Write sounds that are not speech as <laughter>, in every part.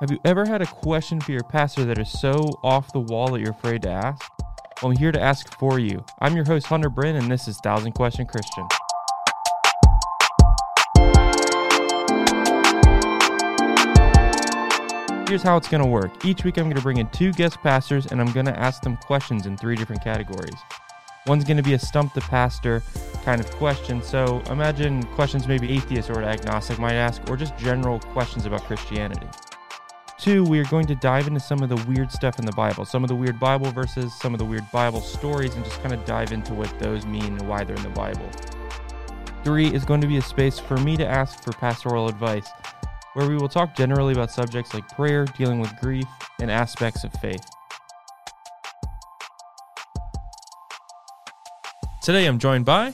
Have you ever had a question for your pastor that is so off the wall that you're afraid to ask? Well, I'm here to ask for you. I'm your host, Hunter Bryn, and this is Thousand Question Christian. Here's how it's going to work. Each week, I'm going to bring in two guest pastors, and I'm going to ask them questions in three different categories. One's going to be a stump the pastor kind of question. So imagine questions maybe atheist or agnostic might ask, or just general questions about Christianity. Two, we are going to dive into some of the weird stuff in the Bible, some of the weird Bible verses, some of the weird Bible stories, and just kind of dive into what those mean and why they're in the Bible. Three is going to be a space for me to ask for pastoral advice, where we will talk generally about subjects like prayer, dealing with grief, and aspects of faith. Today I'm joined by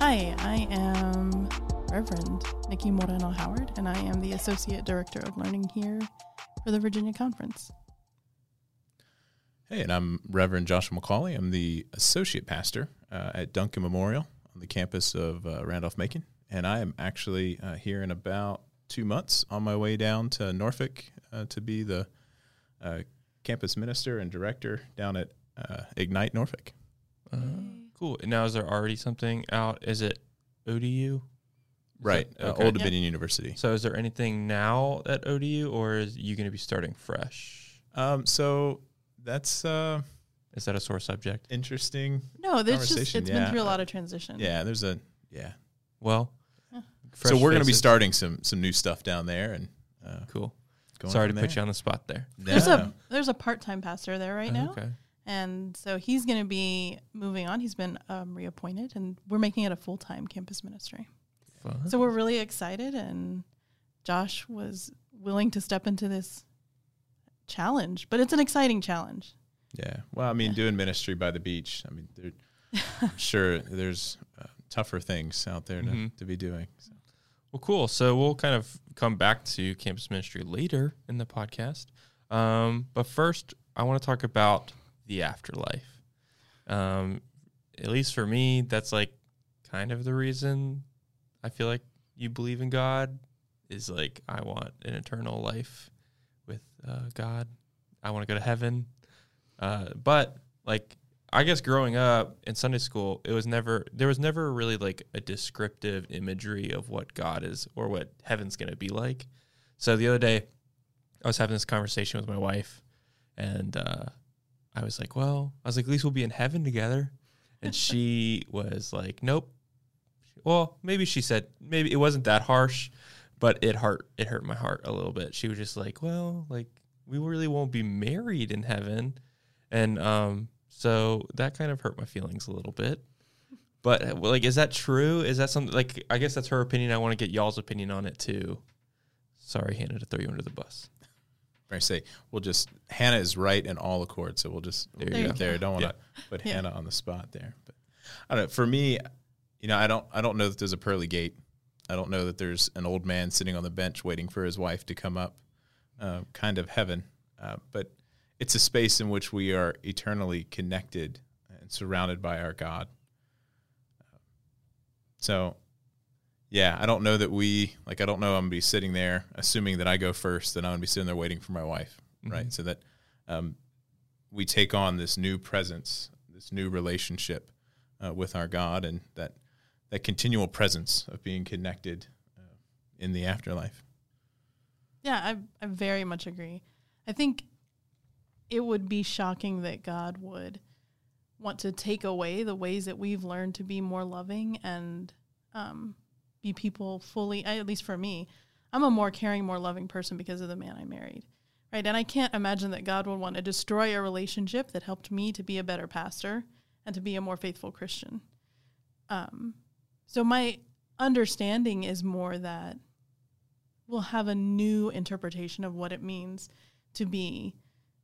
Hi, I am Reverend Nikki Moreno Howard, and I am the Associate Director of Learning here for the Virginia Conference. Hey, and I'm Reverend Joshua McCauley. I'm the Associate Pastor uh, at Duncan Memorial on the campus of uh, Randolph Macon, and I am actually uh, here in about two months on my way down to Norfolk uh, to be the uh, campus minister and director down at uh, Ignite Norfolk. Uh, cool. Now, is there already something out? Is it ODU? Is Right, that- uh, okay. Old Yeah. Dominion University. So, is there anything now at ODU, or is you going to be starting fresh? Um, so that's uh, Is that a sore subject? interesting. No, there's just Conversation, it's yeah. been through a lot of transition. Yeah, there's a yeah. Well, Yeah. fresh so we're going to be starting some some new stuff down there, and uh, Cool. going Sorry to from put you on the spot there. There's a there's a part time pastor there right Oh, now, Okay. And so he's going to be moving on. He's been um, reappointed, and we're making it a full time campus ministry. Fun. So we're really excited, and Josh was willing to step into this challenge, but it's an exciting challenge. Yeah. Well, I mean, Yeah. doing ministry by the beach. I mean, there, I'm <laughs> sure there's uh, tougher things out there to, Mhm. to be doing. So. Well, cool. So we'll kind of come back to campus ministry later in the podcast. Um, but first, I want to talk about the afterlife. Um, at least for me, that's like kind of the reason I feel like you believe in God is like I want an eternal life with uh, God. I want to go to heaven. Uh, but like I guess growing up in Sunday school, it was never there was never really like a descriptive imagery of what God is or what heaven's gonna be like. So the other day, I was having this conversation with my wife, and uh, I was like, "Well, I was like, at least we'll be in heaven together," and she <laughs> was like, "Nope." Well, maybe she said maybe it wasn't that harsh, but it hurt. It hurt my heart a little bit. She was just like, "Well, like we really won't be married in heaven," and um, so that kind of hurt my feelings a little bit. But uh, like, is that true? Is that something like? I guess that's her opinion. I want to get y'all's opinion on it too. Sorry, Hannah, to throw you under the bus. I say we'll just Hannah is right in all accords, so we'll just There you go. it there. Don't want to put Yeah. Hannah on the spot there, but I don't. know. For me, you know, I don't. I don't know that there's a pearly gate. I don't know that there's an old man sitting on the bench waiting for his wife to come up, uh, kind of heaven. Uh, but it's a space in which we are eternally connected and surrounded by our God. So, yeah, I don't know that we like. I don't know. I'm gonna be sitting there, assuming that I go first, then I'm gonna be sitting there waiting for my wife, right? Mhm. So that um, we take on this new presence, this new relationship uh, with our God, and that that continual presence of being connected uh, in the afterlife. Yeah, I I very much agree. I think it would be shocking that God would want to take away the ways that we've learned to be more loving and um, be people fully. At least for me, I'm a more caring, more loving person because of the man I married, right? And I can't imagine that God would want to destroy a relationship that helped me to be a better pastor and to be a more faithful Christian. Um, so my understanding is more that we'll have a new interpretation of what it means to be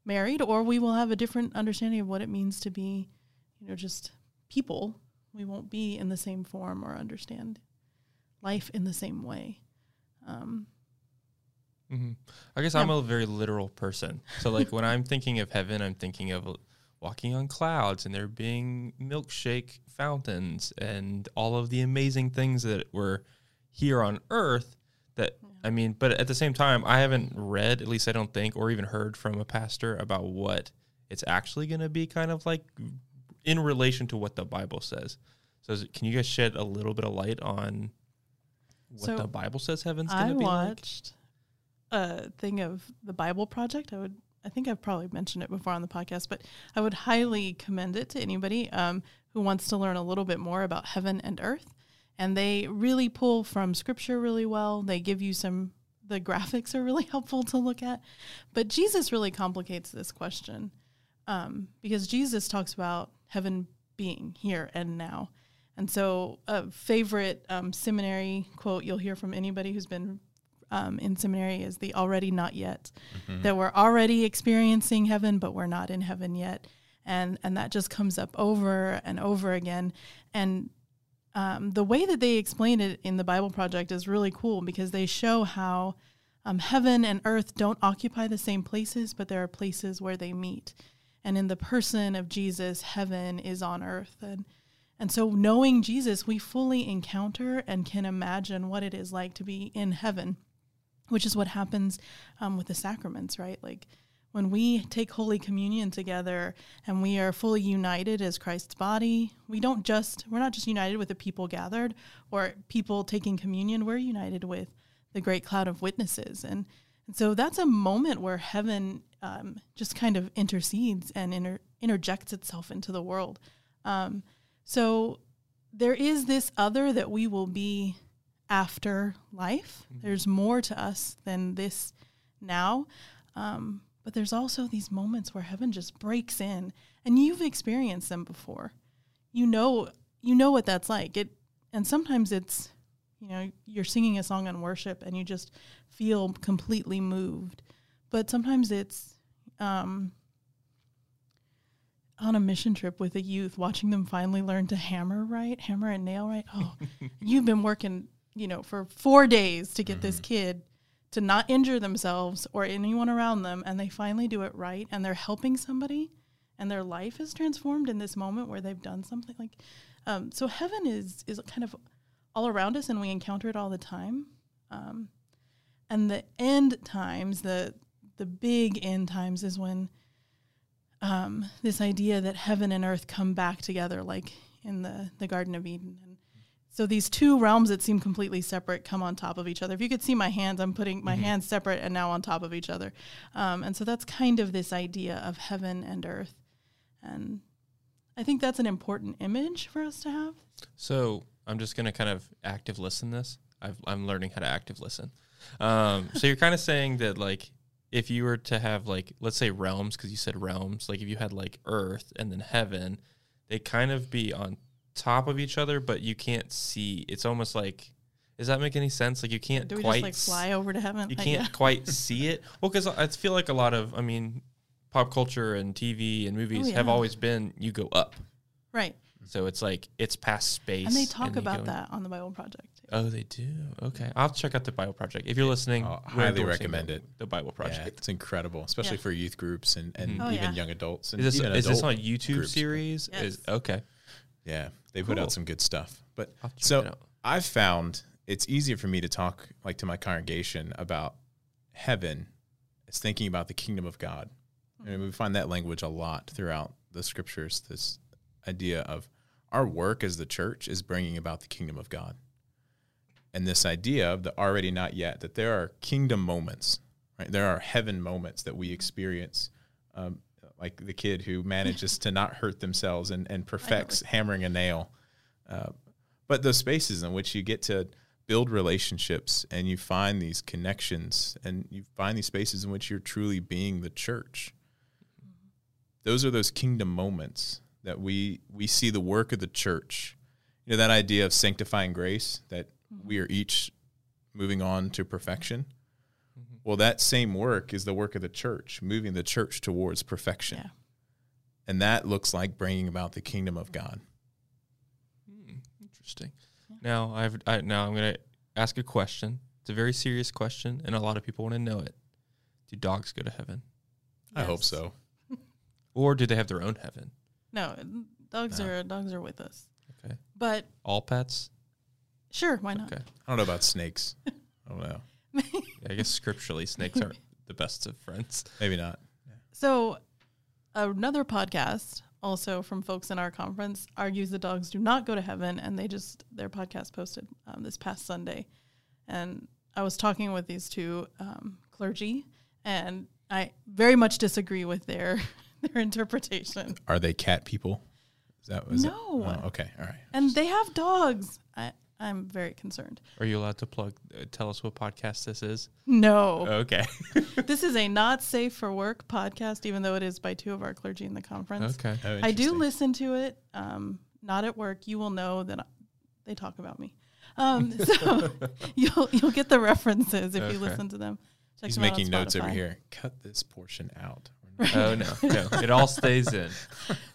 married, or we will have a different understanding of what it means to be, you know, just people. We won't be in the same form or understand life in the same way. Um, hmm I guess Yeah. I'm a very literal person. So like when I'm thinking of heaven, I'm thinking of walking on clouds and there being milkshake fountains and all of the amazing things that were here on earth that I mean, but at the same time, I haven't read, at least I don't think, or even heard from a pastor about what it's actually going to be kind of like in relation to what the Bible says. So, is can you guys shed a little bit of light on what So, the Bible says heaven's going I to be like? watched a thing of the Bible Project. I would, I think I've probably mentioned it before on the podcast, but I would highly commend it to anybody um, who wants to learn a little bit more about heaven and earth. And they really pull from Scripture really well. They give you some. The graphics are really <laughs> helpful to look at, but Jesus really complicates this question um, because Jesus talks about heaven being here and now. And so, a favorite um, seminary quote you'll hear from anybody who's been um, in seminary is the already not yet, that we're already experiencing heaven, but we're not in heaven yet. And, and that just comes up over and over again. And um, the way that they explain it in the Bible Project is really cool because they show how um, heaven and earth don't occupy the same places, but there are places where they meet. And in the person of Jesus, heaven is on earth. And, and so, knowing Jesus, we fully encounter and can imagine what it is like to be in heaven, which is what happens um, with the sacraments, right? Like when we take Holy Communion together and we are fully united as Christ's body, we don't just, we're not just united with the people gathered or people taking communion, we're united with the great cloud of witnesses. And, and so that's a moment where heaven um, just kind of intercedes and inter- interjects itself into the world. Um, so there is this other that we will be after life. There's more to us than this now. Um, but there's also these moments where heaven just breaks in, and you've experienced them before. You know, you know what that's like. It, and sometimes it's, you know, you're singing a song on worship, and you just feel completely moved. But sometimes it's um, on a mission trip with a youth, watching them finally learn to hammer right, hammer and nail right. Oh, <laughs> you've been working, you know, for four days to get this kid to not injure themselves or anyone around them, and they finally do it right, and they're helping somebody, and their life is transformed in this moment where they've done something like. Um, so heaven is is kind of all around us, and we encounter it all the time. Um, and the end times, the the big end times, is when um, this idea that heaven and earth come back together, like in the the Garden of Eden. And so these two realms that seem completely separate come on top of each other. If you could see my hands, I'm putting my hands separate and now on top of each other. Um, and so that's kind of this idea of heaven and earth. And I think that's an important image for us to have. So I'm just going to kind of active listen this. I've, I'm learning how to active listen. Um, so you're kind of saying that like if you were to have like let's say realms because you said realms like if you had like earth and then heaven they kind of be on top of each other but you can't see it's almost like does that make any sense like you can't Do we quite just like fly over to heaven? you can't <laughs> quite see it well because i feel like a lot of i mean pop culture and tv and oh, movies have Oh, yeah. always been you go up Right. so it's like it's past space And they talk you about that on the Bible Project. Oh, they do. Okay, I'll check out the Bible Project. If you're listening, I'll highly recommend it. The Bible Yeah, Project. it's incredible, especially Yeah. for youth groups and, and mm-hmm. Oh, even yeah. young adults. And Is this even is this on a YouTube groups, but- series? Is okay. Yeah, they put out some good stuff. But I'll check it so. I've found it's easier for me to talk like to my congregation about heaven as thinking about the kingdom of God. Hmm. And we find that language a lot throughout the scriptures. This idea of our work as the church is bringing about the kingdom of God. And this idea of the already not yet, that there are kingdom moments, right? There are heaven moments that we experience. Um, like the kid who manages to not hurt themselves and, and perfects hammering a nail. Uh, but those spaces in which you get to build relationships and you find these connections and you find these spaces in which you're truly being the church. Those are those kingdom moments that we we see the work of the church. You know that idea of sanctifying grace that we are each moving on to perfection. Well, that same work is the work of the church, moving the church towards perfection. Yeah. And that looks like bringing about the kingdom of God. Hmm, interesting. Now I've I, now I'm gonna ask a question. It's a very serious question, and a lot of people want to know it. Do dogs go to heaven? I hope so. <laughs> Or do they have their own heaven? No, dogs No. are dogs are with us. Okay. But All pets? Sure, why not? Okay. I don't know about snakes. I don't know. Yeah, <laughs> I guess scripturally, snakes aren't the best of friends. Maybe not. So, another podcast, also from folks in our conference, argues the dogs do not go to heaven, and they just their podcast posted um, this past Sunday, and I was talking with these two um, clergy, and I very much disagree with their <laughs> their interpretation. Are they cat people? Is that was No. It? Oh, okay. All right. And they have dogs. I I'm very concerned. Are you allowed to plug? Uh, tell us what podcast this is. No, Okay. <laughs> this is a not safe for work podcast, even though it is by two of our clergy in the conference. okay. Oh, I do listen to it. Um, not at work. You will know that I, they talk about me. Um, <laughs> so <laughs> you'll you'll get the references if Okay. you listen to them. Check He's them out making notes over here. Cut this portion out. Oh no, no, it all stays in.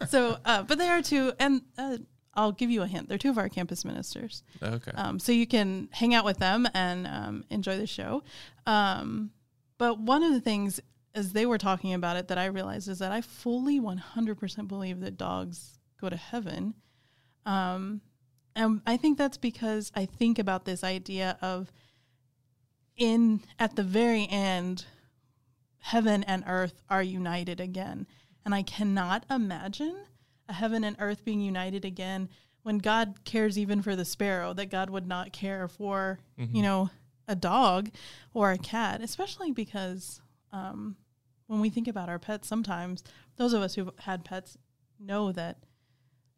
So, uh, but they are two, and uh, I'll give you a hint. They're two of our campus ministers. Okay. Um, so you can hang out with them and um, enjoy the show. Um, but one of the things, as they were talking about it, that I realized is that I fully 100% believe that dogs go to heaven. Um, and I think that's because I think about this idea of in at the very end, heaven and earth are united again. And I cannot imagine heaven and earth being united again when God cares even for the sparrow, that God would not care for, you know, a dog or a cat, especially because um, when we think about our pets, sometimes those of us who've had pets know that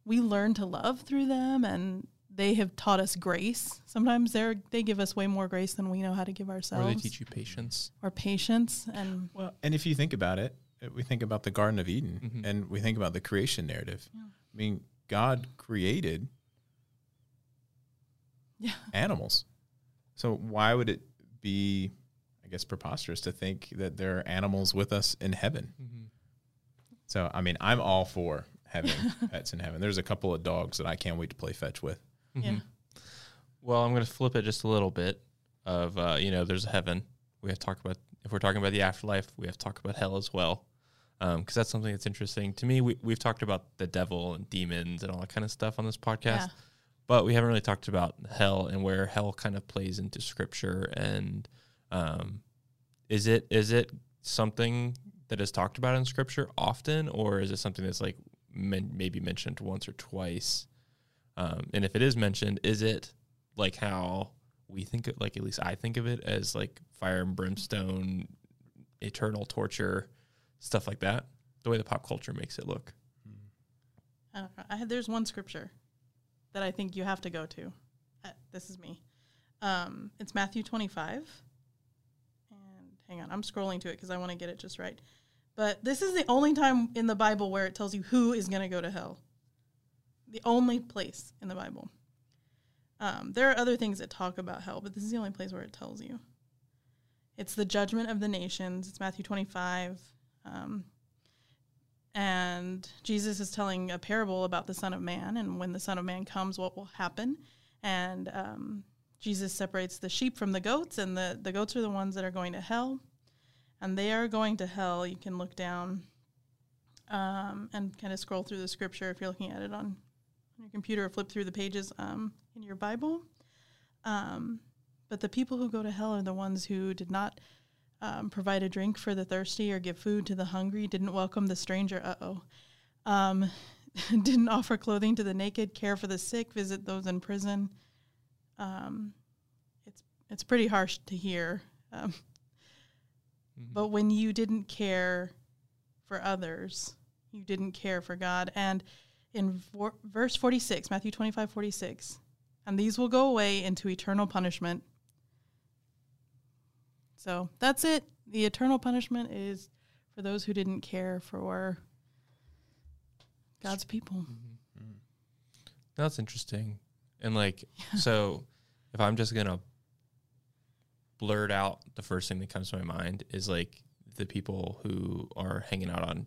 we learn to love through them and they have taught us grace. Sometimes they're they give us way more grace than we know how to give ourselves. Or ourselves. they teach you patience. or patience and Well, and if you think about it, we think about the Garden of Eden Mhm. and we think about the creation narrative. Yeah. I mean, God created yeah. animals. So why would it be, I guess, preposterous to think that there are animals with us in heaven? Mm-hmm. So, I mean, I'm all for having <laughs> pets in heaven. There's a couple of dogs that I can't wait to play fetch with. Yeah. Well, I'm going to flip it just a little bit. Of uh, you know, there's a heaven. We have to talk about if we're talking about the afterlife. We have to talk about hell as well, because that's something that's interesting to me. We we've talked about the devil and demons and all that kind of stuff on this podcast, Yeah. but we haven't really talked about hell and where hell kind of plays into scripture. And um, is it is it something that is talked about in scripture often, or is it something that's like men- maybe mentioned once or twice? Um, and if it is mentioned, is it like how we think of, like at least I think of it as like fire and brimstone, eternal torture, stuff like that? The way the pop culture makes it look. I. I there's one scripture that I think you have to go to. Uh, this is me. Um, it's Matthew 25. And hang on, I'm scrolling to it because I want to get it just right. But this is the only time in the Bible where it tells you who is going to go to hell. The only place in the Bible. Um, there are other things that talk about hell, but this is the only place where it tells you. It's the judgment of the nations. It's Matthew 25. Um, and Jesus is telling a parable about the Son of Man, and when the Son of Man comes, what will happen? And um, Jesus separates the sheep from the goats, and the, the goats are the ones that are going to hell. And they are going to hell. You can look down um, and kind of scroll through the scripture if you're looking at it on, on your computer or flip through the pages um, in your Bible. Um, but the people who go to hell are the ones who did not um, provide a drink for the thirsty or give food to the hungry, didn't welcome the stranger, uh oh, um, <laughs> didn't offer clothing to the naked, care for the sick, visit those in prison. Um, it's it's pretty harsh to hear. Um, but when you didn't care for others, you didn't care for God. And in vor- verse 46, Matthew 25, 46, and these will go away into eternal punishment. So that's it. The eternal punishment is for those who didn't care for God's people. Mm-hmm. Mm-hmm. That's interesting. And like, <laughs> so if I'm just gonna blurt out the first thing that comes to my mind is like the people who are hanging out on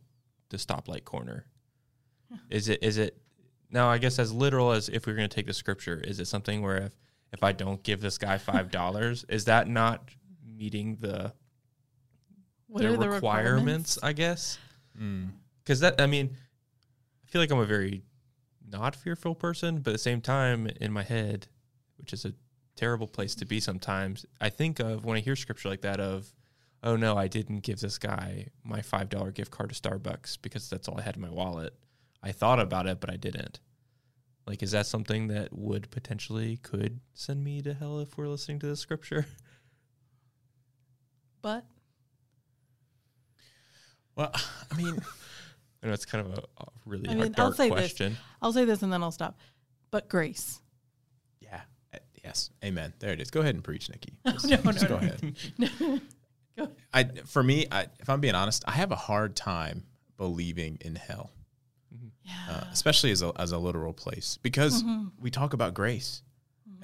the stoplight corner. Is it is it now? I guess as literal as if we are gonna take the scripture, is it something where if if I don't give this guy five dollars, is that not meeting the What the are the requirements? I guess. Mm. because that I mean, I feel like I'm a very not fearful person, but at the same time, in my head, which is a terrible place to be sometimes, I think of when I hear scripture like that of, oh no, I didn't give this guy my five dollar gift card to Starbucks because that's all I had in my wallet. I thought about it, but I didn't. Like, is that something that would potentially could send me to hell if we're listening to the scripture? <laughs> But Well, <laughs> I mean, <laughs> I know it's kind of a, a really I mean, I'll dark say this. question. I'll say this and then I'll stop. But grace. yeah, uh, yes, amen. There it is. Go ahead and preach, Nikki. <laughs> No, Just, no, just no, go no. ahead. Go. I for me, I, if I'm being honest, I have a hard time believing in hell, Yeah. uh, especially as a as a literal place, because Mm-hmm. we talk about grace,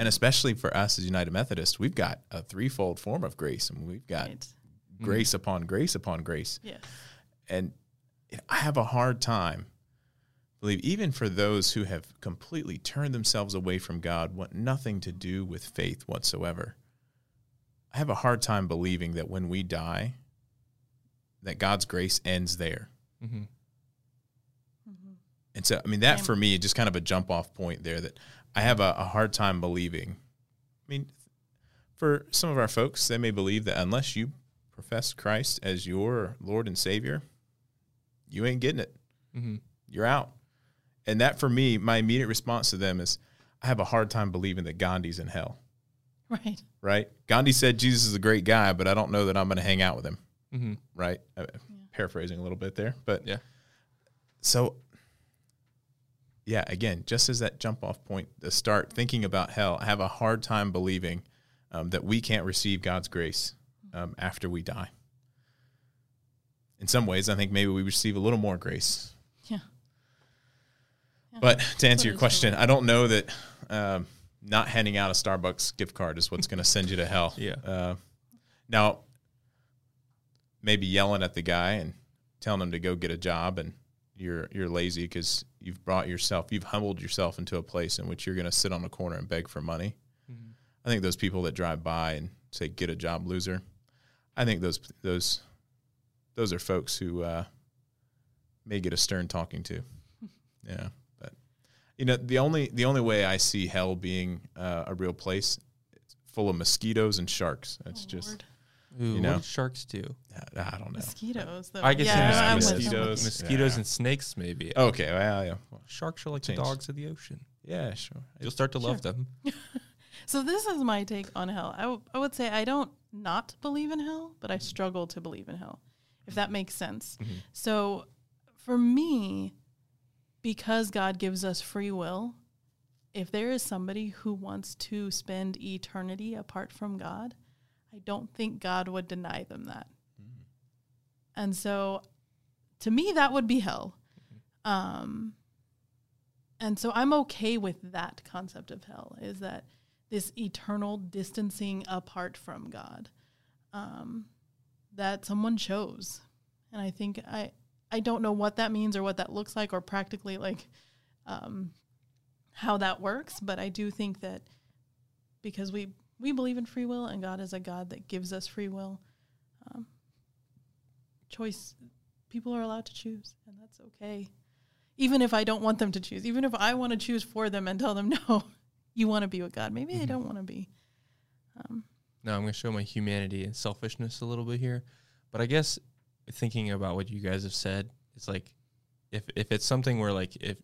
and especially for us as United Methodists, we've got a threefold form of grace, and we've got right. grace upon grace upon grace, Yes. and I have a hard time believe even for those who have completely turned themselves away from God, want nothing to do with faith whatsoever. I have a hard time believing that when we die, that God's grace ends there. hmm And so, I mean, that Same. for me, just kind of a jump off point there that I have a, a hard time believing. I mean, for some of our folks, they may believe that unless you profess Christ as your Lord and Savior, you ain't getting it. hmm You're out. And that for me, my immediate response to them is I have a hard time believing that Gandhi's in hell, Right. right? Gandhi said Jesus is a great guy, but I don't know that I'm going to hang out with him, hmm right? Uh, Paraphrasing a little bit there. But Yeah. so yeah again just as that jump off point to start thinking about hell i have a hard time believing um, that we can't receive god's grace um, after we die in some ways i think maybe we receive a little more grace Yeah. Yeah. but to answer your question i don't know that um, not handing out a starbucks gift card is what's going to send you to hell <laughs> Yeah. uh, now maybe yelling at the guy and telling him to go get a job and you're you're lazy because you've brought yourself you've humbled yourself into a place in which you're going to sit on a corner and beg for money Mhm. i think those people that drive by and say get a job loser i think those those those are folks who uh, may get a stern talking to <laughs> yeah but you know the only the only way i see hell being uh, a real place it's full of mosquitoes and sharks That's Oh, just Lord. Ooh, You know? what do sharks do? i don't know mosquitoes. Though. I guess yeah, I'm with- mosquitoes. you. Mosquitoes Yeah. and snakes, maybe. okay well yeah well, Sharks are like Change. the dogs of the ocean. yeah sure You'll start to love them. <laughs> So this is my take on hell. I, w- I would say I don't not believe in hell, but I struggle to believe in hell, if that makes sense. Mhm. So for me, because God gives us free will, if there is somebody who wants to spend eternity apart from God, I don't think God would deny them that. And so to me, that would be hell. Um, and so I'm okay with that concept of hell is that this eternal distancing apart from God um, that someone chose. And I think I, I don't know what that means or what that looks like or practically like um, how that works, but I do think that because we, we believe in free will and God is a God that gives us free will, um, choice, people are allowed to choose, and that's okay even if I don't want them to choose, even if I want to choose for them and tell them, <laughs> no, you want to be with God. Maybe they Mhm. don't want to be. Um, Now I'm going to show my humanity and selfishness a little bit here, but I guess thinking about what you guys have said, it's like if if it's something where like if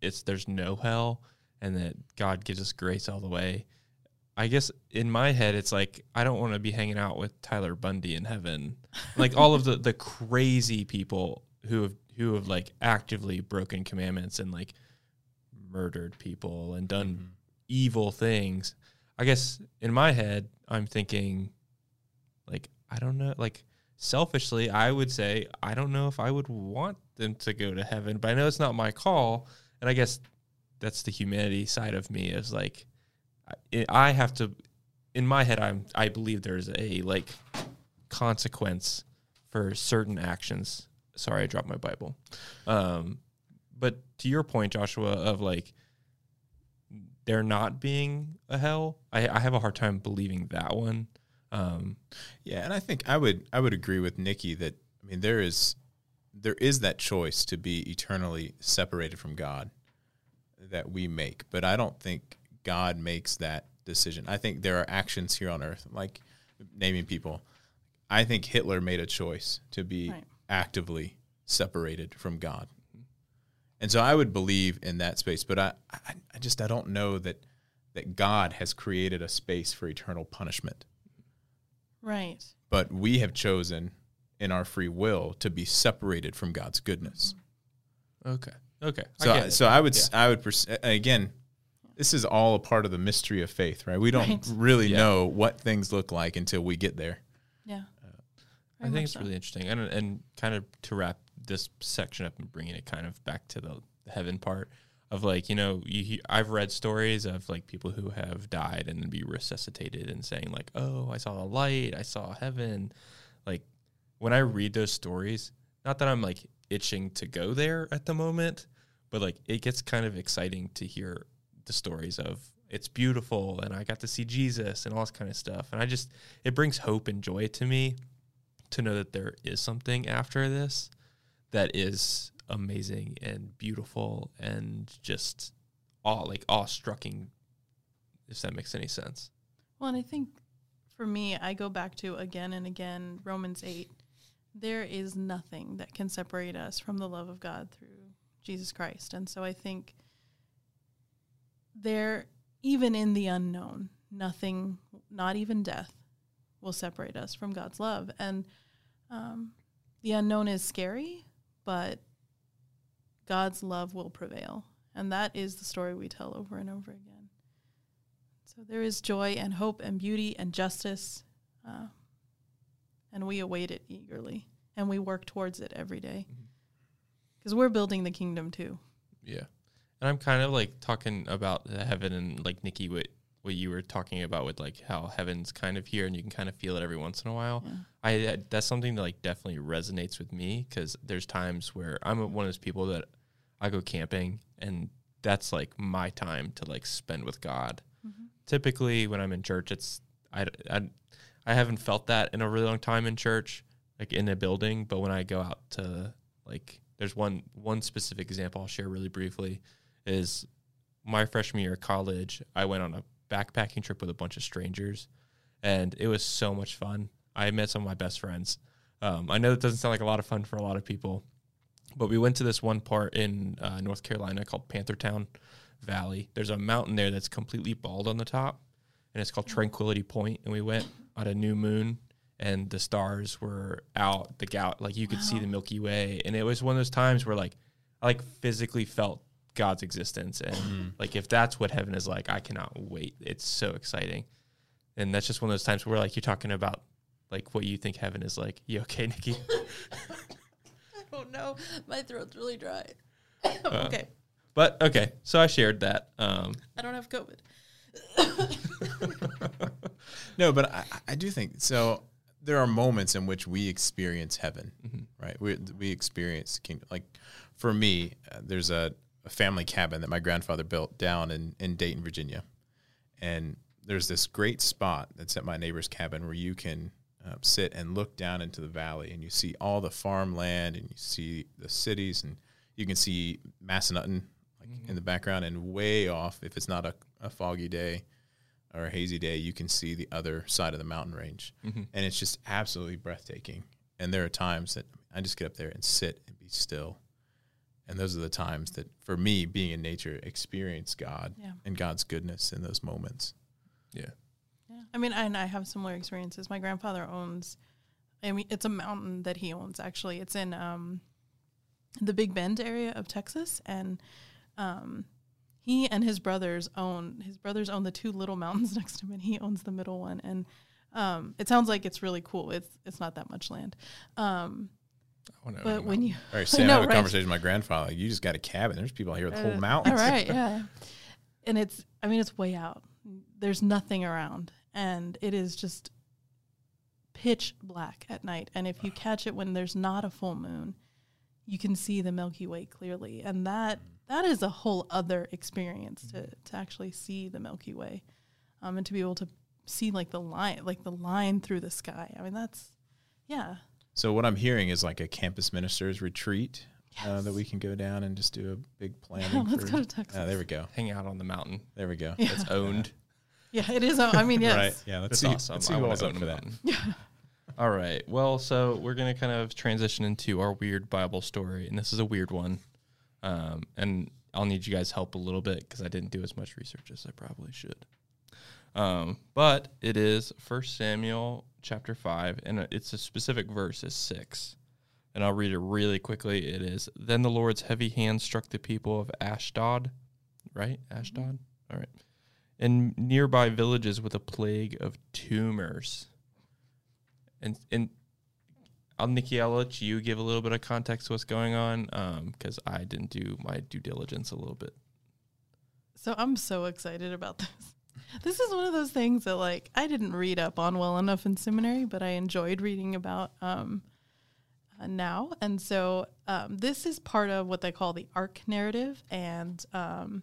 it's there's no hell and that God gives us grace all the way, I guess in my head it's like I don't want to be hanging out with Tyler Bundy in heaven, like all of the the crazy people who have who have like actively broken commandments and like murdered people and done mm-hmm. evil things. I guess in my head, I'm thinking, like, I don't know, like, selfishly, I would say, I don't know if I would want them to go to heaven, but I know it's not my call. And I guess that's the humanity side of me is like, I, have to, in my head, I'm, I believe there's a like consequence for certain actions. Sorry, I dropped my Bible. Um, but to your point, Joshua, of like, there not being a hell, I, I have a hard time believing that one. Um, Yeah, and I think I would I would agree with Nikki that I mean there is there is that choice to be eternally separated from God that we make, but I don't think God makes that decision. I think there are actions here on earth, like naming people. I think Hitler made a choice to be Right. actively separated from God. And so I would believe in that space, but I, I, I just I don't know that that God has created a space for eternal punishment. Right. But we have chosen in our free will to be separated from God's goodness. Mm-hmm. Okay. Okay. So, get it. so I would, I would, pers- again, this is all a part of the mystery of faith, right? We don't Right. really Yeah. know what things look like until we get there. Yeah. I think it's so. really interesting, and and kind of to wrap this section up and bringing it kind of back to the heaven part of like you know you I've read stories of like people who have died and then be resuscitated and saying like oh I saw a light I saw heaven like when I read those stories not that I'm like itching to go there at the moment but like it gets kind of exciting to hear the stories of it's beautiful and I got to see Jesus and all this kind of stuff and I just it brings hope and joy to me to know that there is something after this that is amazing and beautiful and just awe like awe-strucking if that makes any sense Well, and I think for me, I go back to again and again Romans 8. There is nothing that can separate us from the love of God through Jesus Christ. And so I think there, even in the unknown, nothing, not even death, will separate us from God's love. And um, the unknown is scary, but God's love will prevail. And that is the story we tell over and over again. So there is joy and hope and beauty and justice, uh, and we await it eagerly, and we work towards it every day because we're building the kingdom too. yeah and i'm kind of like talking about the heaven and like nikki what what you were talking about with like how heaven's kind of here and you can kind of feel it every once in a while Yeah. I uh, that's something that like definitely resonates with me because there's times where I'm one of those people that I go camping and that's like my time to like spend with God. Typically, when I'm in church, it's I, I I haven't felt that in a really long time in church, like in a building. But when I go out to like, there's one one specific example I'll share really briefly is my freshman year of college. I went on a backpacking trip with a bunch of strangers, and it was so much fun. I met some of my best friends. Um, I know that doesn't sound like a lot of fun for a lot of people, but we went to this one part in uh, North Carolina called Panthertown Valley. There's a mountain there that's completely bald on the top, and it's called Tranquility Point. And we went on a new moon, and the stars were out. The gal, like you could see the Milky Way, and it was one of those times where like I like physically felt God's existence, and like if that's what heaven is like, I cannot wait. It's so exciting, and that's just one of those times where like you're talking about like what you think heaven is like. You okay, Nikki? <laughs> I don't know. My throat's really dry. Uh, <laughs> okay, But okay, so I shared that. Um, I don't have COVID. <laughs> No, but I, I do think so. There are moments in which we experience heaven, Mhm. right? We we experience the kingdom. Like for me, uh, there's a, a family cabin that my grandfather built down in in Dayton, Virginia, and there's this great spot that's at my neighbor's cabin where you can uh, sit and look down into the valley, and you see all the farmland, and you see the cities, and you can see Massanutten like in the background, and way off, if it's not a, a foggy day or a hazy day, you can see the other side of the mountain range. Mhm. And it's just absolutely breathtaking. And there are times that I just get up there and sit and be still. And those are the times that, for me, being in nature, experience God Yeah. and God's goodness in those moments. yeah. Yeah. I mean, and I have similar experiences. My grandfather owns, I mean, it's a mountain that he owns, actually. It's in um, the Big Bend area of Texas. And um, he and his brothers own, his brothers own the two little <laughs> mountains next to him, and he owns the middle one. And um, it sounds like it's really cool. It's it's not that much land. Um, I wanna but when you, All right, <laughs> Sam, know, I have a right. conversation with my grandfather. Like, you just got a cabin. There's people out here with whole Uh, mountains. All right, yeah. <laughs> And it's, I mean, it's way out. There's nothing around, and it is just pitch black at night. And if you catch it when there's not a full moon, you can see the Milky Way clearly, and that that is a whole other experience to to actually see the Milky Way, um, and to be able to see like the line, like the line through the sky. I mean, that's yeah, So what I'm hearing is like a campus ministers retreat uh, that we can go down and just do a big <laughs> planning. let's for, go to Texas. Yeah, there we go. Hang out on the mountain. There we go. It's owned. <laughs> Yeah, it is. I mean, <laughs> yes. Right. Yeah. Let's That's see. awesome. Let's see I who wanna up own for that. Yeah. All right. Well, so we're going to kind of transition into our weird Bible story, and this is a weird one. Um, and I'll need you guys' help a little bit because I didn't do as much research as I probably should. Um, but it is First Samuel chapter 5, and it's a specific verse, is 6. And I'll read it really quickly. It is Then the Lord's heavy hand struck the people of Ashdod, right? Mm-hmm. Ashdod? All right. And nearby villages with a plague of tumors. And and I'll Nikki, I'll let you give a little bit of context to what's going on, um, because I didn't do my due diligence a little bit. So I'm so excited about this. This is one of those things that like I didn't read up on well enough in seminary, but I enjoyed reading about um, uh, now. And so um, this is part of what they call the ark narrative. And um,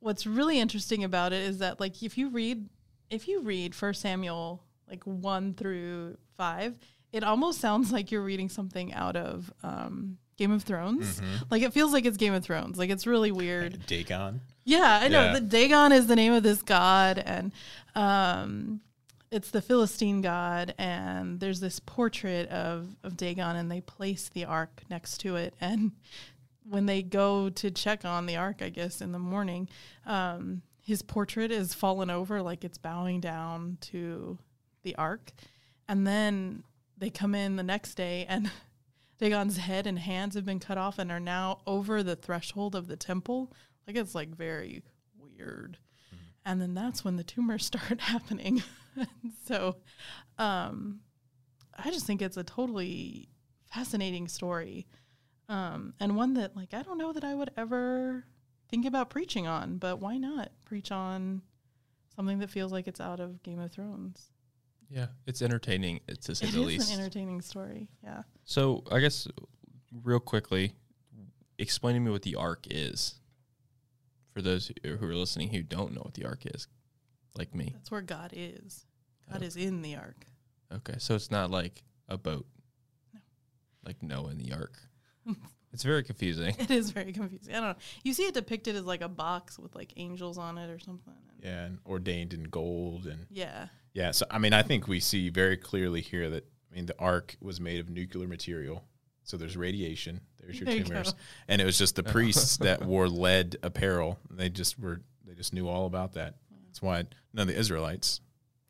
what's really interesting about it is that like if you read if you read First Samuel like one through five, it almost sounds like you're reading something out of um, Game of Thrones. Like it feels like it's Game of Thrones. Like it's really weird. <laughs> Dagon. Yeah, I know. Yeah. The Dagon is the name of this god, and um, it's the Philistine god. And there's this portrait of of Dagon, and they place the ark next to it. And when they go to check on the ark, I guess in the morning, um, his portrait is fallen over, like it's bowing down to the ark. And then they come in the next day, and <laughs> Dagon's head and hands have been cut off and are now over the threshold of the temple. Like it's like very weird. And then that's when the tumors <laughs> start happening. <laughs> So um I just think it's a totally fascinating story. Um and one that like I don't know that I would ever think about preaching on, but why not preach on something that feels like it's out of Game of Thrones? Yeah, it's entertaining It's to say It the is least. an entertaining story. Yeah. so I guess real quickly, explain to me what the ark is. For those who who are listening who don't know what the ark is, like me. That's where God is. Oh. God Oh. is in the ark. Okay, so it's not like a boat. No. Like Noah in the ark. <laughs> it's very confusing. It is very confusing. I don't know. You see it depicted as like a box with like angels on it or something. And Yeah, and ordained in gold and yeah. Yeah. So I mean, I think we see very clearly here that I mean the ark was made of nuclear material, so there's radiation. There's your There tumors, go. <laughs> and it was just the priests that wore lead apparel. They just were they just knew all about that. That's why none of the Israelites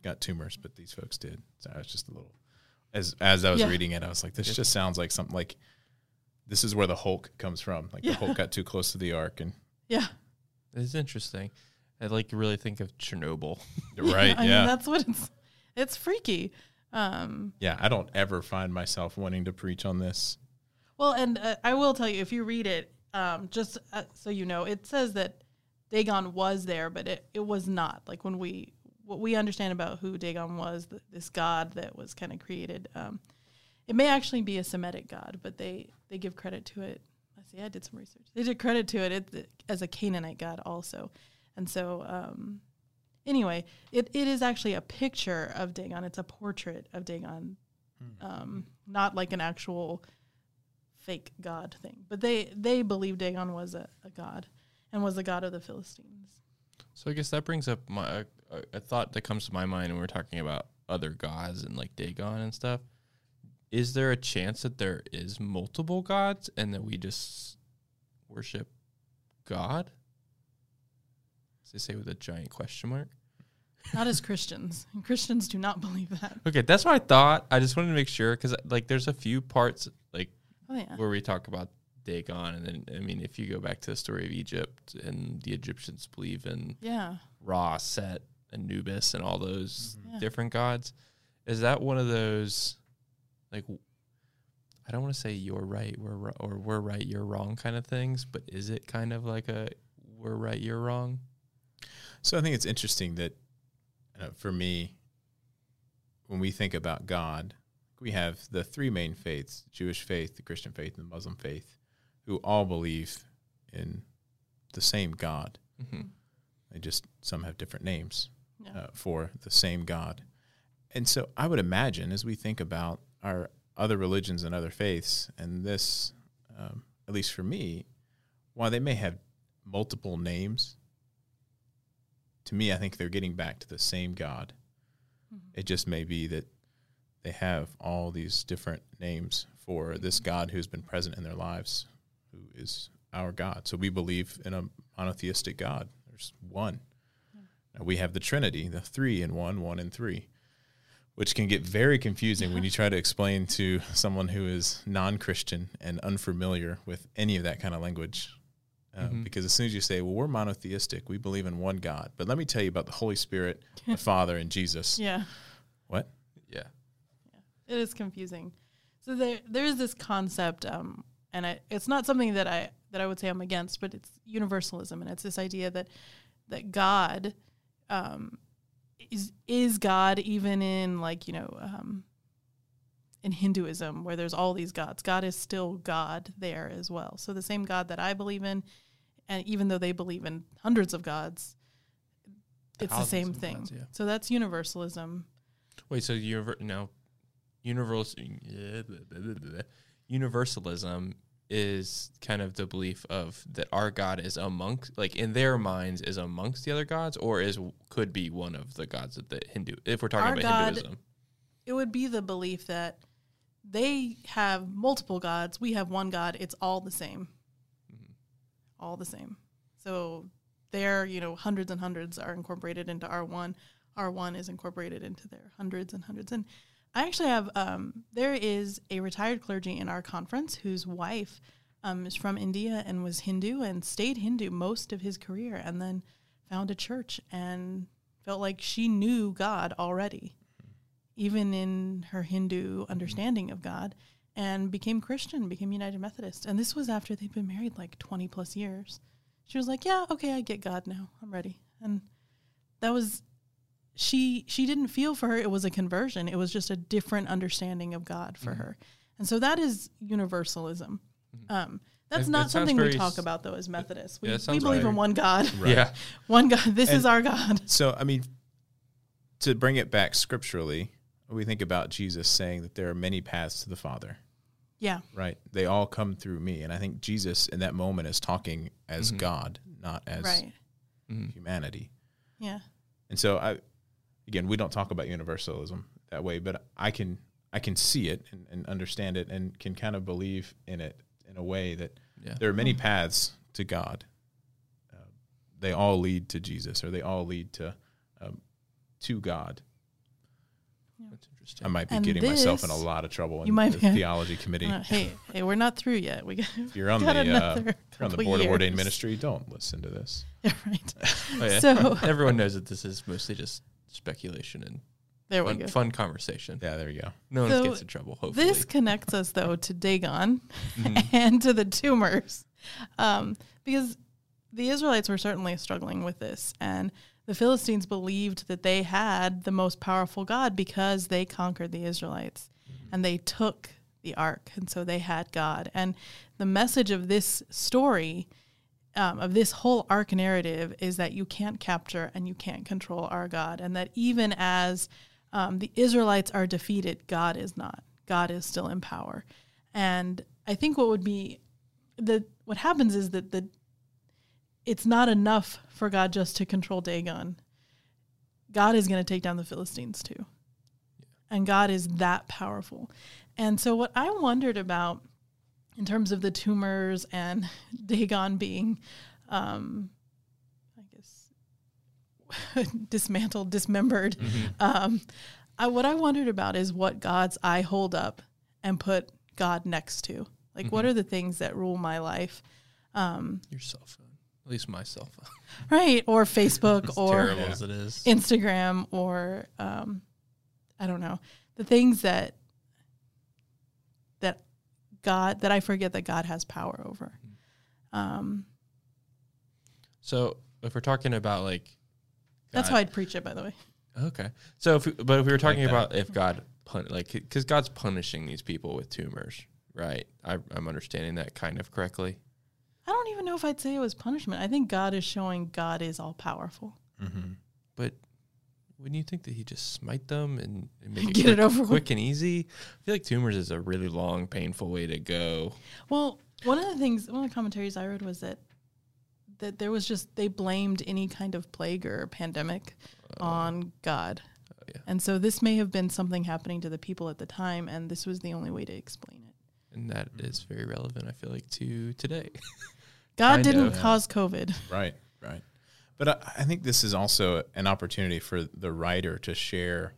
got tumors, but these folks did. So I was just a little as as I was Yeah. reading it, I was like, this just sounds like something like this is where the Hulk comes from. Like Yeah. the Hulk got too close to the ark, and Yeah. It's interesting. I like to really think of Chernobyl. <laughs> right, <laughs> I yeah. mean, that's what it's, it's freaky. Um, Yeah, I don't ever find myself wanting to preach on this. well, and uh, I will tell you, if you read it, um, just uh, so you know, it says that Dagon was there, but it, it was not. Like when we, what we understand about who Dagon was, th- this god that was kind of created, um, it may actually be a Semitic god, but they, they give credit to it. I see, I did some research. They did credit to it, it as a Canaanite god also. And so, um, anyway, it, it is actually a picture of Dagon. It's a portrait of Dagon, um, not like an actual fake god thing. But they they believe Dagon was a, a god and was the god of the Philistines. So I guess that brings up my a, a thought that comes to my mind when we're talking about other gods and like Dagon and stuff. Is there a chance that there is multiple gods and that we just worship God? As they say with a giant question mark. Not as Christians. And <laughs> Christians do not believe that. Okay, that's what I thought. I just wanted to make sure because like there's a few parts like Oh yeah. where we talk about Dagon, and then I mean if you go back to the story of Egypt and the Egyptians believe in Yeah. Ra, Set, Anubis, and all those mm-hmm. Yeah. different gods. Is that one of those, like, I don't want to say you're right, we're ri- or we're right, you're wrong kind of things, but is it kind of like a we're right, you're wrong? So I think it's interesting that uh, for me, when we think about God, we have the three main faiths Jewish faith, the Christian faith, and the Muslim faith, who all believe in the same God. hmm They just, some have different names Yeah. uh, for the same God. And so I would imagine as we think about our other religions and other faiths, and this, um, at least for me, while they may have multiple names, to me, I think they're getting back to the same God. Mm-hmm. It just may be that they have all these different names for this God who's been present in their lives, who is our God. So we believe in a monotheistic God. There's one. Now we have the Trinity, the three in one, one in three, which can get very confusing when you try to <laughs> explain to someone who is non Christian and unfamiliar with any of that kind of language. Uh, Mhm. Because as soon as you say, well, we're monotheistic, we believe in one God. But let me tell you about the Holy Spirit, the <laughs> Father, and Jesus. Yeah. What? Yeah. It is confusing. So there there is this concept, um, and I, it's not something that I that I would say I'm against, but it's universalism, and it's this idea that that God um, is is God even in like you know um, in Hinduism where there's all these gods. God is still God there as well. So the same God that I believe in, and even though they believe in hundreds of gods, it's the same thing. gods, yeah. So that's universalism. Wait, so univer- no, universal universalism is kind of the belief of that our God is amongst, like in their minds, is amongst the other gods, or is could be one of the gods of the Hindu. If we're talking Our about God- Hinduism, it would be the belief that they have multiple gods, we have one God, it's all the same. All the same. So their, you know, hundreds and hundreds are incorporated into R1. R1 is incorporated into their hundreds and hundreds. And I actually have, um, there is a retired clergy in our conference whose wife um, is from India and was Hindu and stayed Hindu most of his career and then found a church and felt like she knew God already even in her Hindu mm-hmm. understanding of God, and became Christian, became United Methodist. And this was after they'd been married like 20 plus years. She was like, "Yeah, okay, I get God now. I'm ready." And that was she she didn't feel for her it was a conversion. It was just a different understanding of God for mm-hmm. her. And so that is universalism. Mm-hmm. Um, that's It- not it something we talk about though as Methodists. We, yeah, we believe very- in one God. Right. yeah, One God. This And- is our God. So, I mean, to bring it back scripturally, we think about Jesus saying that there are many paths to the Father, Yeah. right? They all come through me. And I think Jesus in that moment is talking as Mhm. God, not as Right. Mhm. humanity. Yeah. And so I again, we don't talk about universalism that way, but I can I can see it and, and understand it and can kind of believe in it in a way that yeah. there are many paths to God. Uh, they all lead to Jesus, or they all lead to um, to God. That's interesting. I might be And getting myself in a lot of trouble in you might the be- theology committee. Uh, hey, <laughs> hey, we're not through yet. We got, if you're on <laughs> the uh, you're on the couple board of ordained years. ministry, don't listen to this. <laughs> Yeah, right. Oh, yeah. So Everyone knows that this is mostly just speculation and there we fun, go. fun conversation. Yeah, there you go. No one gets in trouble. Hopefully, This connects us though to Dagon Mhm. and to the tumors, um, because the Israelites were certainly struggling with this, and the Philistines believed that they had the most powerful God because they conquered the Israelites and they took the ark, and so they had God. And the message of this story. Um, of this whole ark narrative is that you can't capture and you can't control our God, and that even as um, the Israelites are defeated, God is not. God is still in power, and I think what would be the what happens is that the it's not enough for God just to control Dagon. God is going to take down the Philistines too, and God is that powerful. And so, what I wondered about in terms of the tumors and <laughs> Dagon being, um, I guess, <laughs> dismantled, dismembered. Um, I, what I wondered about is what gods I hold up and put God next to. Like, what are the things that rule my life? Um, your cell phone, at least my cell phone, <laughs> right? Or Facebook as or terrible Yeah. as it is. Instagram or um, I don't know the things that that God that I forget that God has power over. Um, So if we're talking about like, that's how I'd preach it, by the way. Okay. So if we, but if we were talking that. about if God pun like because God's punishing these people with tumors, right? I, I'm understanding that kind of correctly. I don't even know if I'd say it was punishment. I think God is showing God is all powerful. Mm-hmm. But wouldn't you think that he just smite them and, and make <laughs> it Get quick, it over quick and easy? I feel like tumors is a really long, painful way to go. Well, one of the things, one of the commentaries I read was that that there was just they blamed any kind of plague or pandemic on God, Oh, yeah. and so this may have been something happening to the people at the time, and this was the only way to explain it. And that is very relevant, I feel like, to today. <laughs> God didn't of. cause COVID. Right, right. But I, I think this is also an opportunity for the writer to share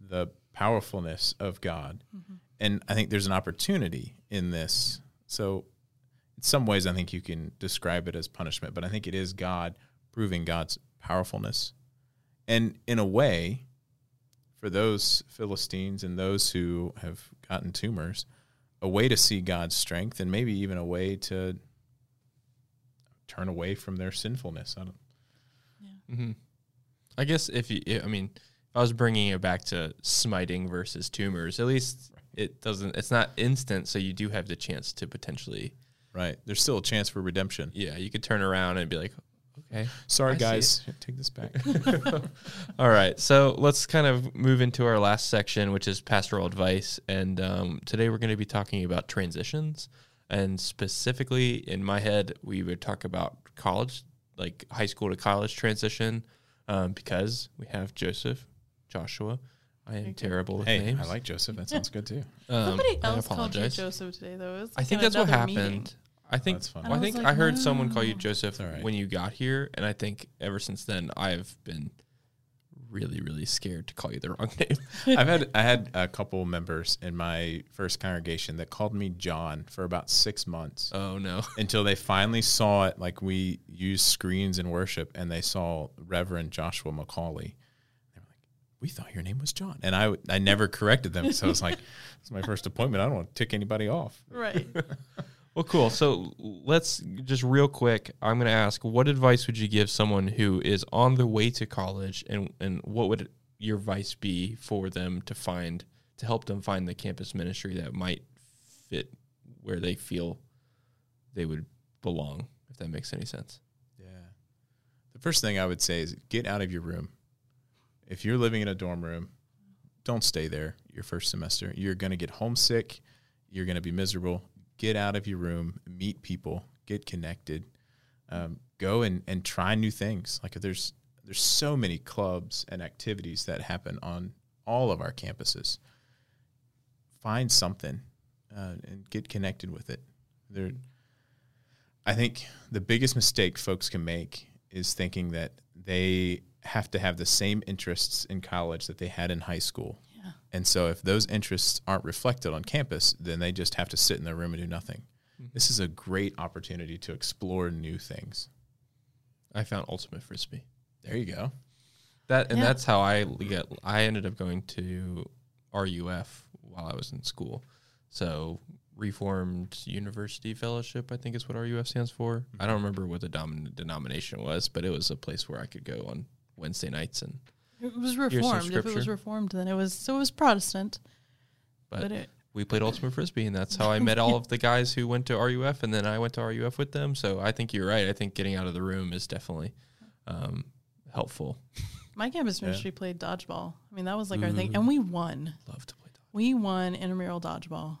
the powerfulness of God. Mm-hmm. And I think there's an opportunity in this. So, in some ways, I think you can describe it as punishment, but I think it is God proving God's powerfulness. And in a way, for those Philistines and those who have gotten tumors, a way to see God's strength and maybe even a way to turn away from their sinfulness. I don't, Yeah. Mm-hmm. I guess if you, I mean, if I was bringing it back to smiting versus tumors, at least it doesn't, it's not instant. So you do have the chance to potentially, right. There's still a chance for redemption. yeah, you could turn around and be like, okay. Sorry, I guys. Take this back. <laughs> All right. So let's kind of move into our last section, which is pastoral advice. And um, today we're going to be talking about transitions. And specifically in my head, we would talk about college, like high school to college transition, um, because we have Joseph, Joshua. I am Okay. terrible with hey, names. I like Joseph. That sounds good too. <laughs> Um, Somebody else called you. Joseph today, though. It I think that's what happened. meeting. I think that's fine. well, I I think was I, like, heard someone call you. Joseph all right. when you got here, and I think ever since then I've been really, really scared to call you the wrong <laughs> name. I've had I had a couple members in my first congregation that called me John for about six months oh no. until they finally saw it. Like we use screens in worship, and they saw Reverend Joshua McCauley. They were like, "We thought your name was John," and I I never corrected them. So I was like, "It's my first appointment. I don't want to tick anybody off." Right. <laughs> Well, cool. So let's just real quick. I'm going to ask, what advice would you give someone who is on the way to college, and and what would your advice be for them to find to help them find the campus ministry that might fit where they feel they would belong, if that makes any sense? Yeah. The first thing I would say is get out of your room. If you're living in a dorm room, don't stay there your first semester. You're going to get homesick. You're going to be miserable. Get out of your room, meet people, get connected, um, go and, and try new things. Like there's there's so many clubs and activities that happen on all of our campuses. Find something uh, and get connected with it. There, I think the biggest mistake folks can make is thinking that they have to have the same interests in college that they had in high school. Yeah. And so if those interests aren't reflected on campus, then they just have to sit in their room and do nothing. Mm-hmm. This is a great opportunity to explore new things. I found ultimate frisbee. There you go. That and Yeah. that's how I get. I ended up going to RUF while I was in school. So Reformed University Fellowship, I think is what RUF stands for. Mm-hmm. I don't remember what the domin- denomination was, but it was a place where I could go on Wednesday nights and. It was reformed. If it was reformed, then it was so it was Protestant. But, But it, we played ultimate frisbee, and that's how I met all of the guys who went to RUF, and then I went to RUF with them. So I think you're right. I think getting out of the room is definitely um, helpful. my campus Yeah. ministry played dodgeball. I mean, that was like our thing, and we won. Love to play. Dog. We won intramural dodgeball.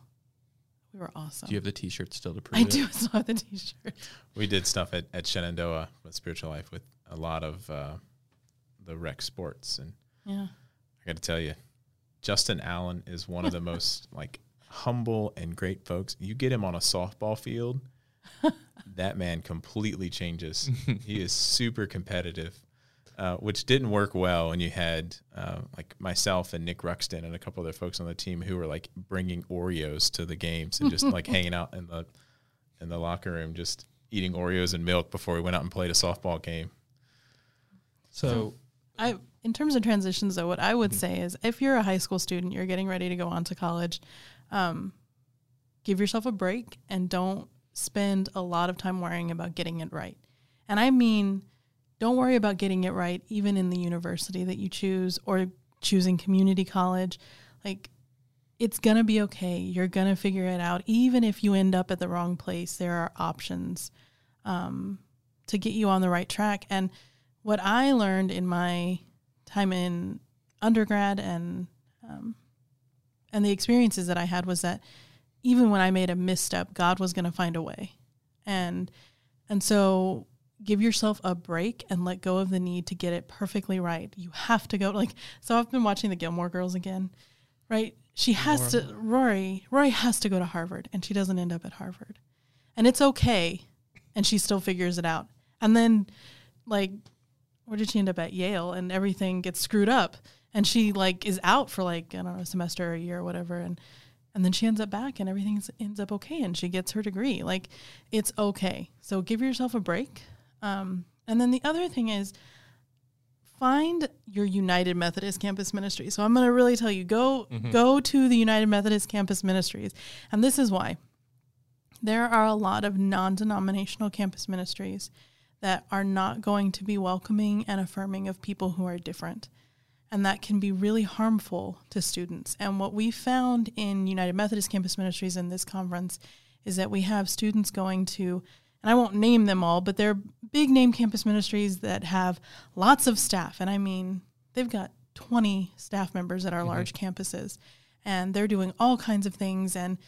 We were awesome. Do you have the T-shirt still to prove I it? do <laughs> still have the T-shirt. We did stuff at, at Shenandoah with Spiritual Life with a lot of uh, the rec sports. And Yeah, I got to tell you, Justin Allen is one of the most <laughs> like humble and great folks. You get him on a softball field, <laughs> that man completely changes. <laughs> he is super competitive, uh, which didn't work well. And you had uh, like myself and Nick Ruxton and a couple other folks on the team who were like bringing Oreos to the games and just like hanging out in the in the locker room, just eating Oreos and milk before we went out and played a softball game. So I in terms of transitions though, what I would say is if you're a high school student, you're getting ready to go on to college, um, give yourself a break and don't spend a lot of time worrying about getting it right. And I mean, don't worry about getting it right, even in the university that you choose or choosing community college. Like, it's going to be okay. You're going to figure it out. Even if you end up at the wrong place, there are options um, to get you on the right track. And what I learned in my time in undergrad and um, and the experiences that I had was that even when I made a misstep, God was going to find a way, and and so give yourself a break and let go of the need to get it perfectly right. You have to go like so. I've been watching the Gilmore Girls again, right? She has to Rory. Rory has to go to Harvard, and she doesn't end up at Harvard, and it's okay, and she still figures it out. And then, like, where did she end up at Yale? And everything gets screwed up, and she like is out for like I don't know a semester or a year or whatever, and and then she ends up back, and everything ends up okay, and she gets her degree. Like, it's okay. So give yourself a break. Um, and then the other thing is find your United Methodist Campus Ministry. So I'm going to really tell you go go to the United Methodist Campus Ministries. And this is why. There are a lot of non-denominational campus ministries that are not going to be welcoming and affirming of people who are different. And that can be really harmful to students. And what we found in United Methodist Campus Ministries in this conference is that we have students going to and I won't name them all, but they're big name campus ministries that have lots of staff. And I mean, they've got 20 staff members at our mm-hmm. large campuses, and they're doing all kinds of things. And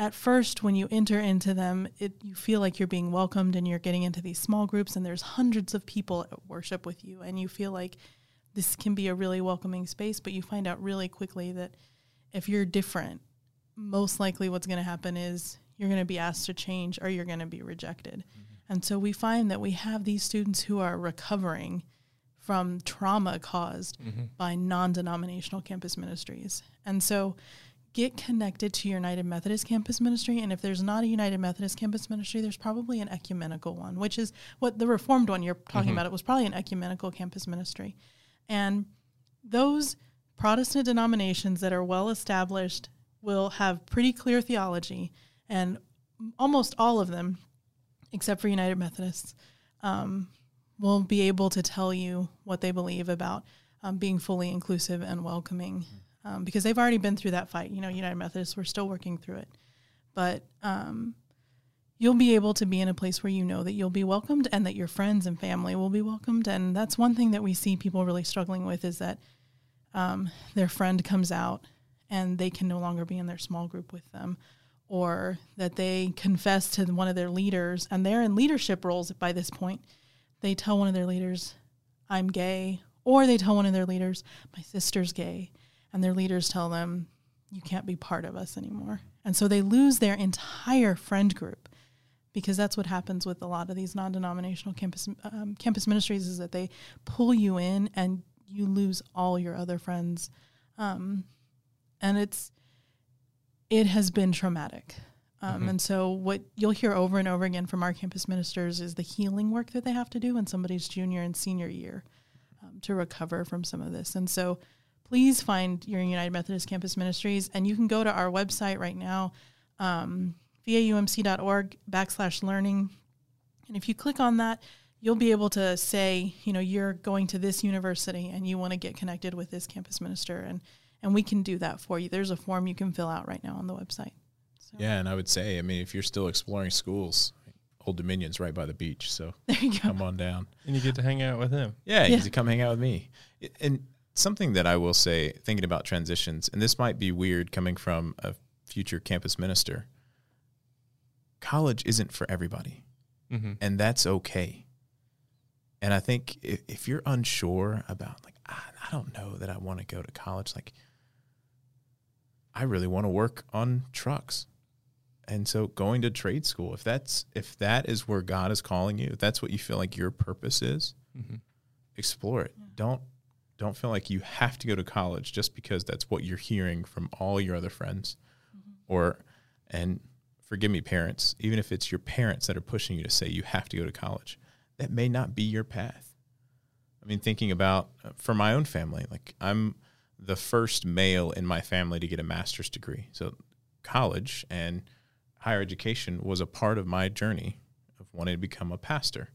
at first, when you enter into them, it you feel like you're being welcomed, and you're getting into these small groups, and there's hundreds of people at worship with you, and you feel like this can be a really welcoming space. But you find out really quickly that if you're different, most likely what's going to happen is you're going to be asked to change or you're going to be rejected. Mm-hmm. And so we find that we have these students who are recovering from trauma caused mm-hmm. by non denominational campus ministries. And so get connected to your United Methodist campus ministry. And if there's not a United Methodist campus ministry, there's probably an ecumenical one, which is what the Reformed one you're talking about. It was probably an ecumenical campus ministry. And those Protestant denominations that are well established will have pretty clear theology and almost all of them, except for United Methodists, um, will be able to tell you what they believe about um, being fully inclusive and welcoming, um, because they've already been through that fight. You know, United Methodists, we're still working through it, but um, you'll be able to be in a place where you know that you'll be welcomed and that your friends and family will be welcomed. And that's one thing that we see people really struggling with is that um, their friend comes out and they can no longer be in their small group with them or that they confess to one of their leaders and they're in leadership roles by this point they tell one of their leaders i'm gay or they tell one of their leaders my sister's gay and their leaders tell them you can't be part of us anymore and so they lose their entire friend group because that's what happens with a lot of these non-denominational campus um, campus ministries is that they pull you in and you lose all your other friends um, and it's it has been traumatic. Um, And so, what you'll hear over and over again from our campus ministers is the healing work that they have to do in somebody's junior and senior year um, to recover from some of this. And so, please find your United Methodist Campus Ministries, and you can go to our website right now, um, vaumc.org backslash learning. And if you click on that, you'll be able to say, you know, you're going to this university and you want to get connected with this campus minister, and and we can do that for you. There's a form you can fill out right now on the website. So, Yeah, and I would say, I mean, if you're still exploring schools, Old Dominion's right by the beach, so There you go. come on down. And you get to hang out with him. Yeah, you Yeah. get to come hang out with me. And something that I will say, thinking about transitions, and this might be weird coming from a future campus minister, college isn't for everybody, Mm-hmm. and that's okay. And I think if, if you're unsure about, like, I, I don't know that I want to go to college, like, I really want to work on trucks. And so going to trade school, if that's if that is where God is calling you, if that's what you feel like your purpose is, Mm-hmm. explore it. Don't don't feel like you have to go to college just because that's what you're hearing from all your other friends. Or and forgive me parents, even if it's your parents that are pushing you to say you have to go to college, that may not be your path. I mean thinking about uh, for my own family, like I'm the first male in my family to get a master's degree. So college and higher education was a part of my journey of wanting to become a pastor.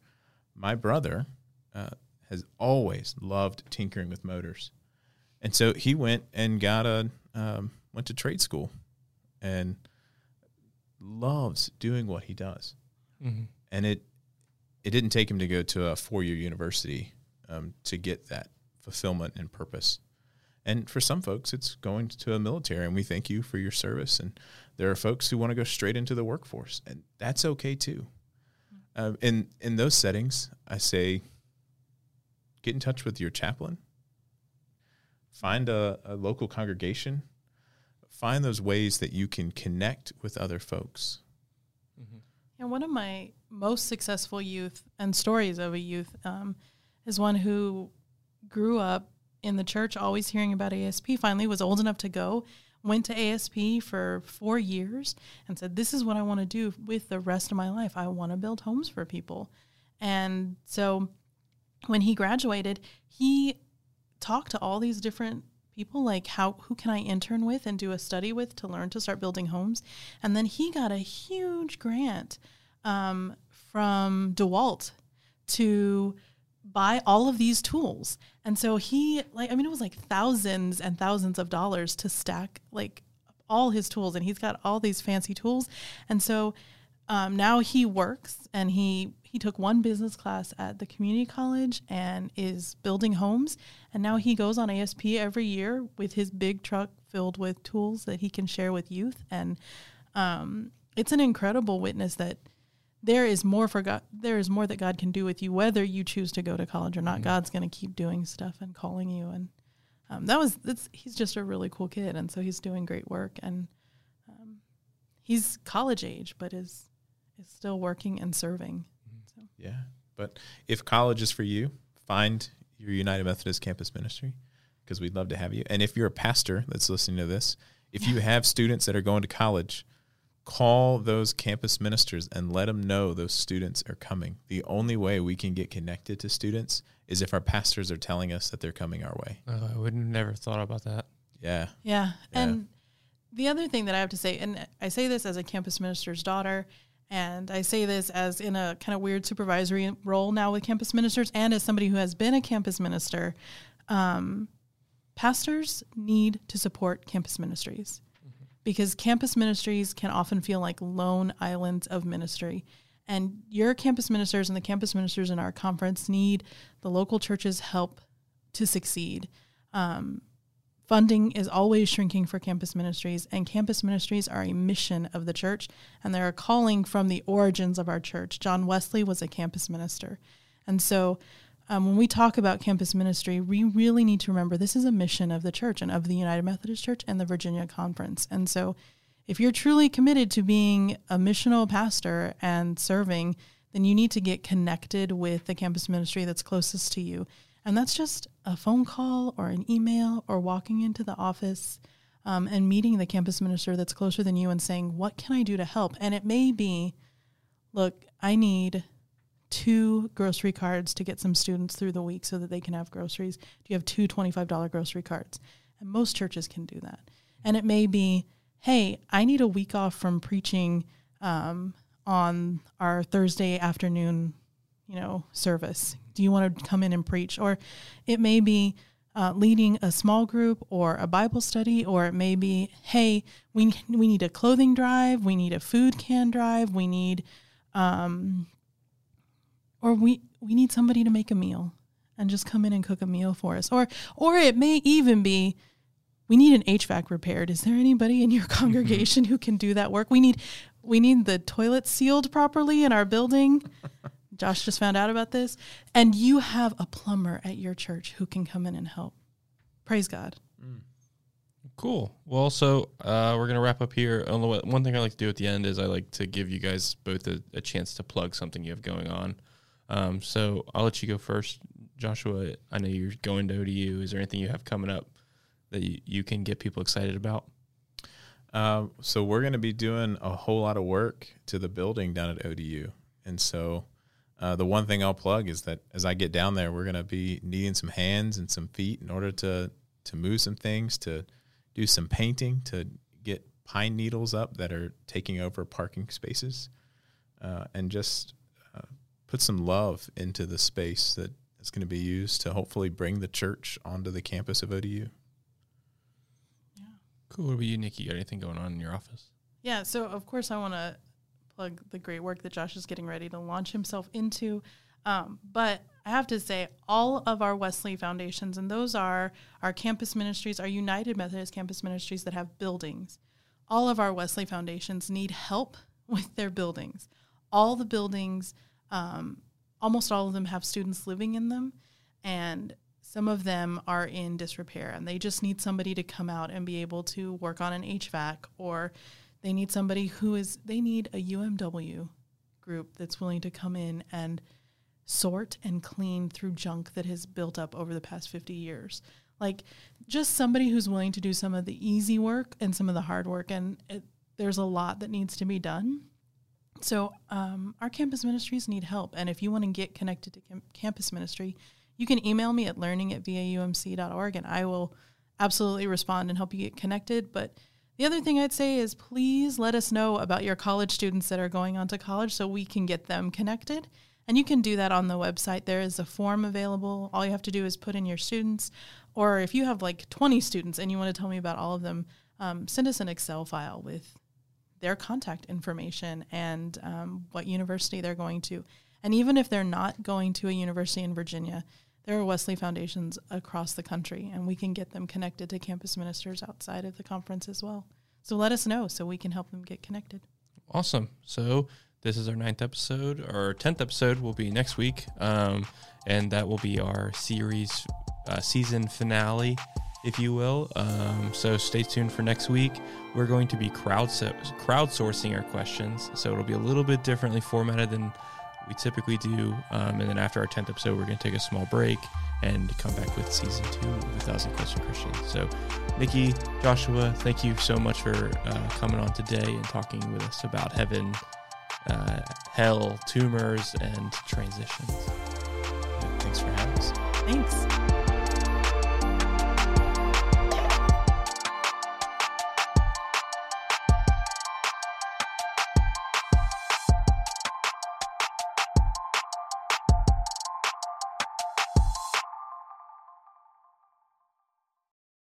My brother uh, has always loved tinkering with motors, and so he went and got a um, went to trade school, and loves doing what he does. Mm-hmm. And it it didn't take him to go to a four year university um, to get that fulfillment and purpose. And for some folks, it's going to a military, and we thank you for your service. And there are folks who want to go straight into the workforce, and that's okay too. Uh, in in those settings, I say, get in touch with your chaplain. Find a, a local congregation. Find those ways that you can connect with other folks. And one of my most successful youth and stories of a youth um, is one who grew up in the church, always hearing about ASP. Finally, was old enough to go, went to ASP for four years, and said, "This is what I want to do with the rest of my life. I want to build homes for people." And so, when he graduated, he talked to all these different people like how who can I intern with and do a study with to learn to start building homes? And then he got a huge grant um, from DeWalt to buy all of these tools. And so he like I mean it was like thousands and thousands of dollars to stack like all his tools and he's got all these fancy tools. And so um, now he works and he he took one business class at the community college and is building homes. And now he goes on asp every year with his big truck filled with tools that he can share with youth. And um, it's an incredible witness that there is more for god there is more that god can do with you whether you choose to go to college or not. God's going to keep doing stuff and calling you. And um, that was that's he's just a really cool kid. And so he's doing great work. And um, he's college age but is is still working and serving Yeah. But if college is for you, find your United Methodist campus ministry because we'd love to have you. And if you're a pastor that's listening to this, if you <laughs> have students that are going to college, call those campus ministers and let them know those students are coming. The only way we can get connected to students is if our pastors are telling us that they're coming our way. Oh, I would never thought about that. Yeah. Yeah. Yeah. And the other thing that I have to say, and I say this as a campus minister's daughter, and I say this as in a kind of weird supervisory role now with campus ministers, and as somebody who has been a campus minister, um, pastors need to support campus ministries because campus ministries can often feel like lone islands of ministry. And your campus ministers and the campus ministers in our conference need the local church's help to succeed. Um, funding is always shrinking for campus ministries, and campus ministries are a mission of the church, and they're a calling from the origins of our church. John Wesley was a campus minister. And so um, when we talk about campus ministry, we really need to remember this is a mission of the church and of the United Methodist Church and the Virginia Conference. And so if you're truly committed to being a missional pastor and serving, then you need to get connected with the campus ministry that's closest to you. And that's just a phone call or an email or walking into the office um, and meeting the campus minister that's closer than you and saying, What can I do to help? And it may be, look, I need two grocery cards to get some students through the week so that they can have groceries. Do you have two $25 grocery cards? And most churches can do that. And it may be, hey, I need a week off from preaching um, on our Thursday afternoon, you know, service. Do you want to come in and preach? Or it may be uh, leading a small group or a Bible study, or it may be, hey, we we need a clothing drive, we need a food can drive, we need, um, or we we need somebody to make a meal and just come in and cook a meal for us. Or or it may even be we need an HVAC repaired. Is there anybody in your <laughs> congregation who can do that work? We need we need the toilet sealed properly in our building. <laughs> Josh just found out about this. And you have a plumber at your church who can come in and help. Praise God. Cool. Well, so uh, we're gonna wrap up here. Only one- one thing I like to do at the end is I like to give you guys both a, a chance to plug something you have going on. Um, so I'll let you go first, Joshua. I know you're going to ODU. Is there anything you have coming up that you, you can get people excited about? Uh, so we're going to be doing a whole lot of work to the building down at ODU, and so uh, the one thing I'll plug is that as I get down there, we're going to be needing some hands and some feet in order to to move some things, to do some painting, to get pine needles up that are taking over parking spaces, uh, and just uh, put some love into the space that is going to be used to hopefully bring the church onto the campus of ODU. Yeah, cool. What about you, Nikki? Got anything going on in your office? Yeah, so of course I want to plug the great work that Josh is getting ready to launch himself into. Um, but I have to say, all of our Wesley foundations, and those are our campus ministries, our United Methodist campus ministries that have buildings. All of our Wesley foundations need help <laughs> with their buildings. All the buildings, um, almost all of them have students living in them, and some of them are in disrepair, and they just need somebody to come out and be able to work on an HVAC, or they need somebody who is, they need a UMW group that's willing to come in and sort and clean through junk that has built up over the past 50 years. Like just somebody who's willing to do some of the easy work and some of the hard work. And it, there's a lot that needs to be done. So um, our campus ministries need help. And if you want to get connected to cam- campus ministry, you can email me at learning at vaumc.org and I will absolutely respond and help you get connected. But the other thing I'd say is please let us know about your college students that are going on to college so we can get them connected. And you can do that on the website. There is a form available. All you have to do is put in your students, or if you have like 20 students and you want to tell me about all of them, um, send us an Excel file with their contact information and um, what university they're going to. And even if they're not going to a university in Virginia, there are Wesley Foundations across the country, and we can get them connected to campus ministers outside of the conference as well. So let us know so we can help them get connected. Awesome. So this is our ninth episode. Our tenth episode will be next week, um, and that will be our series uh, season finale, if you will. Um, so stay tuned for next week. We're going to be crowdsourcing our questions, so it'll be a little bit differently formatted than we typically do. Um, and then after our tenth episode, we're going to take a small break and come back with season two of A Thousand Question Christians. So, Nikki, Joshua, thank you so much for uh, coming on today and talking with us about heaven uh, hell, tumors, and transitions. Thanks for having us. Thanks.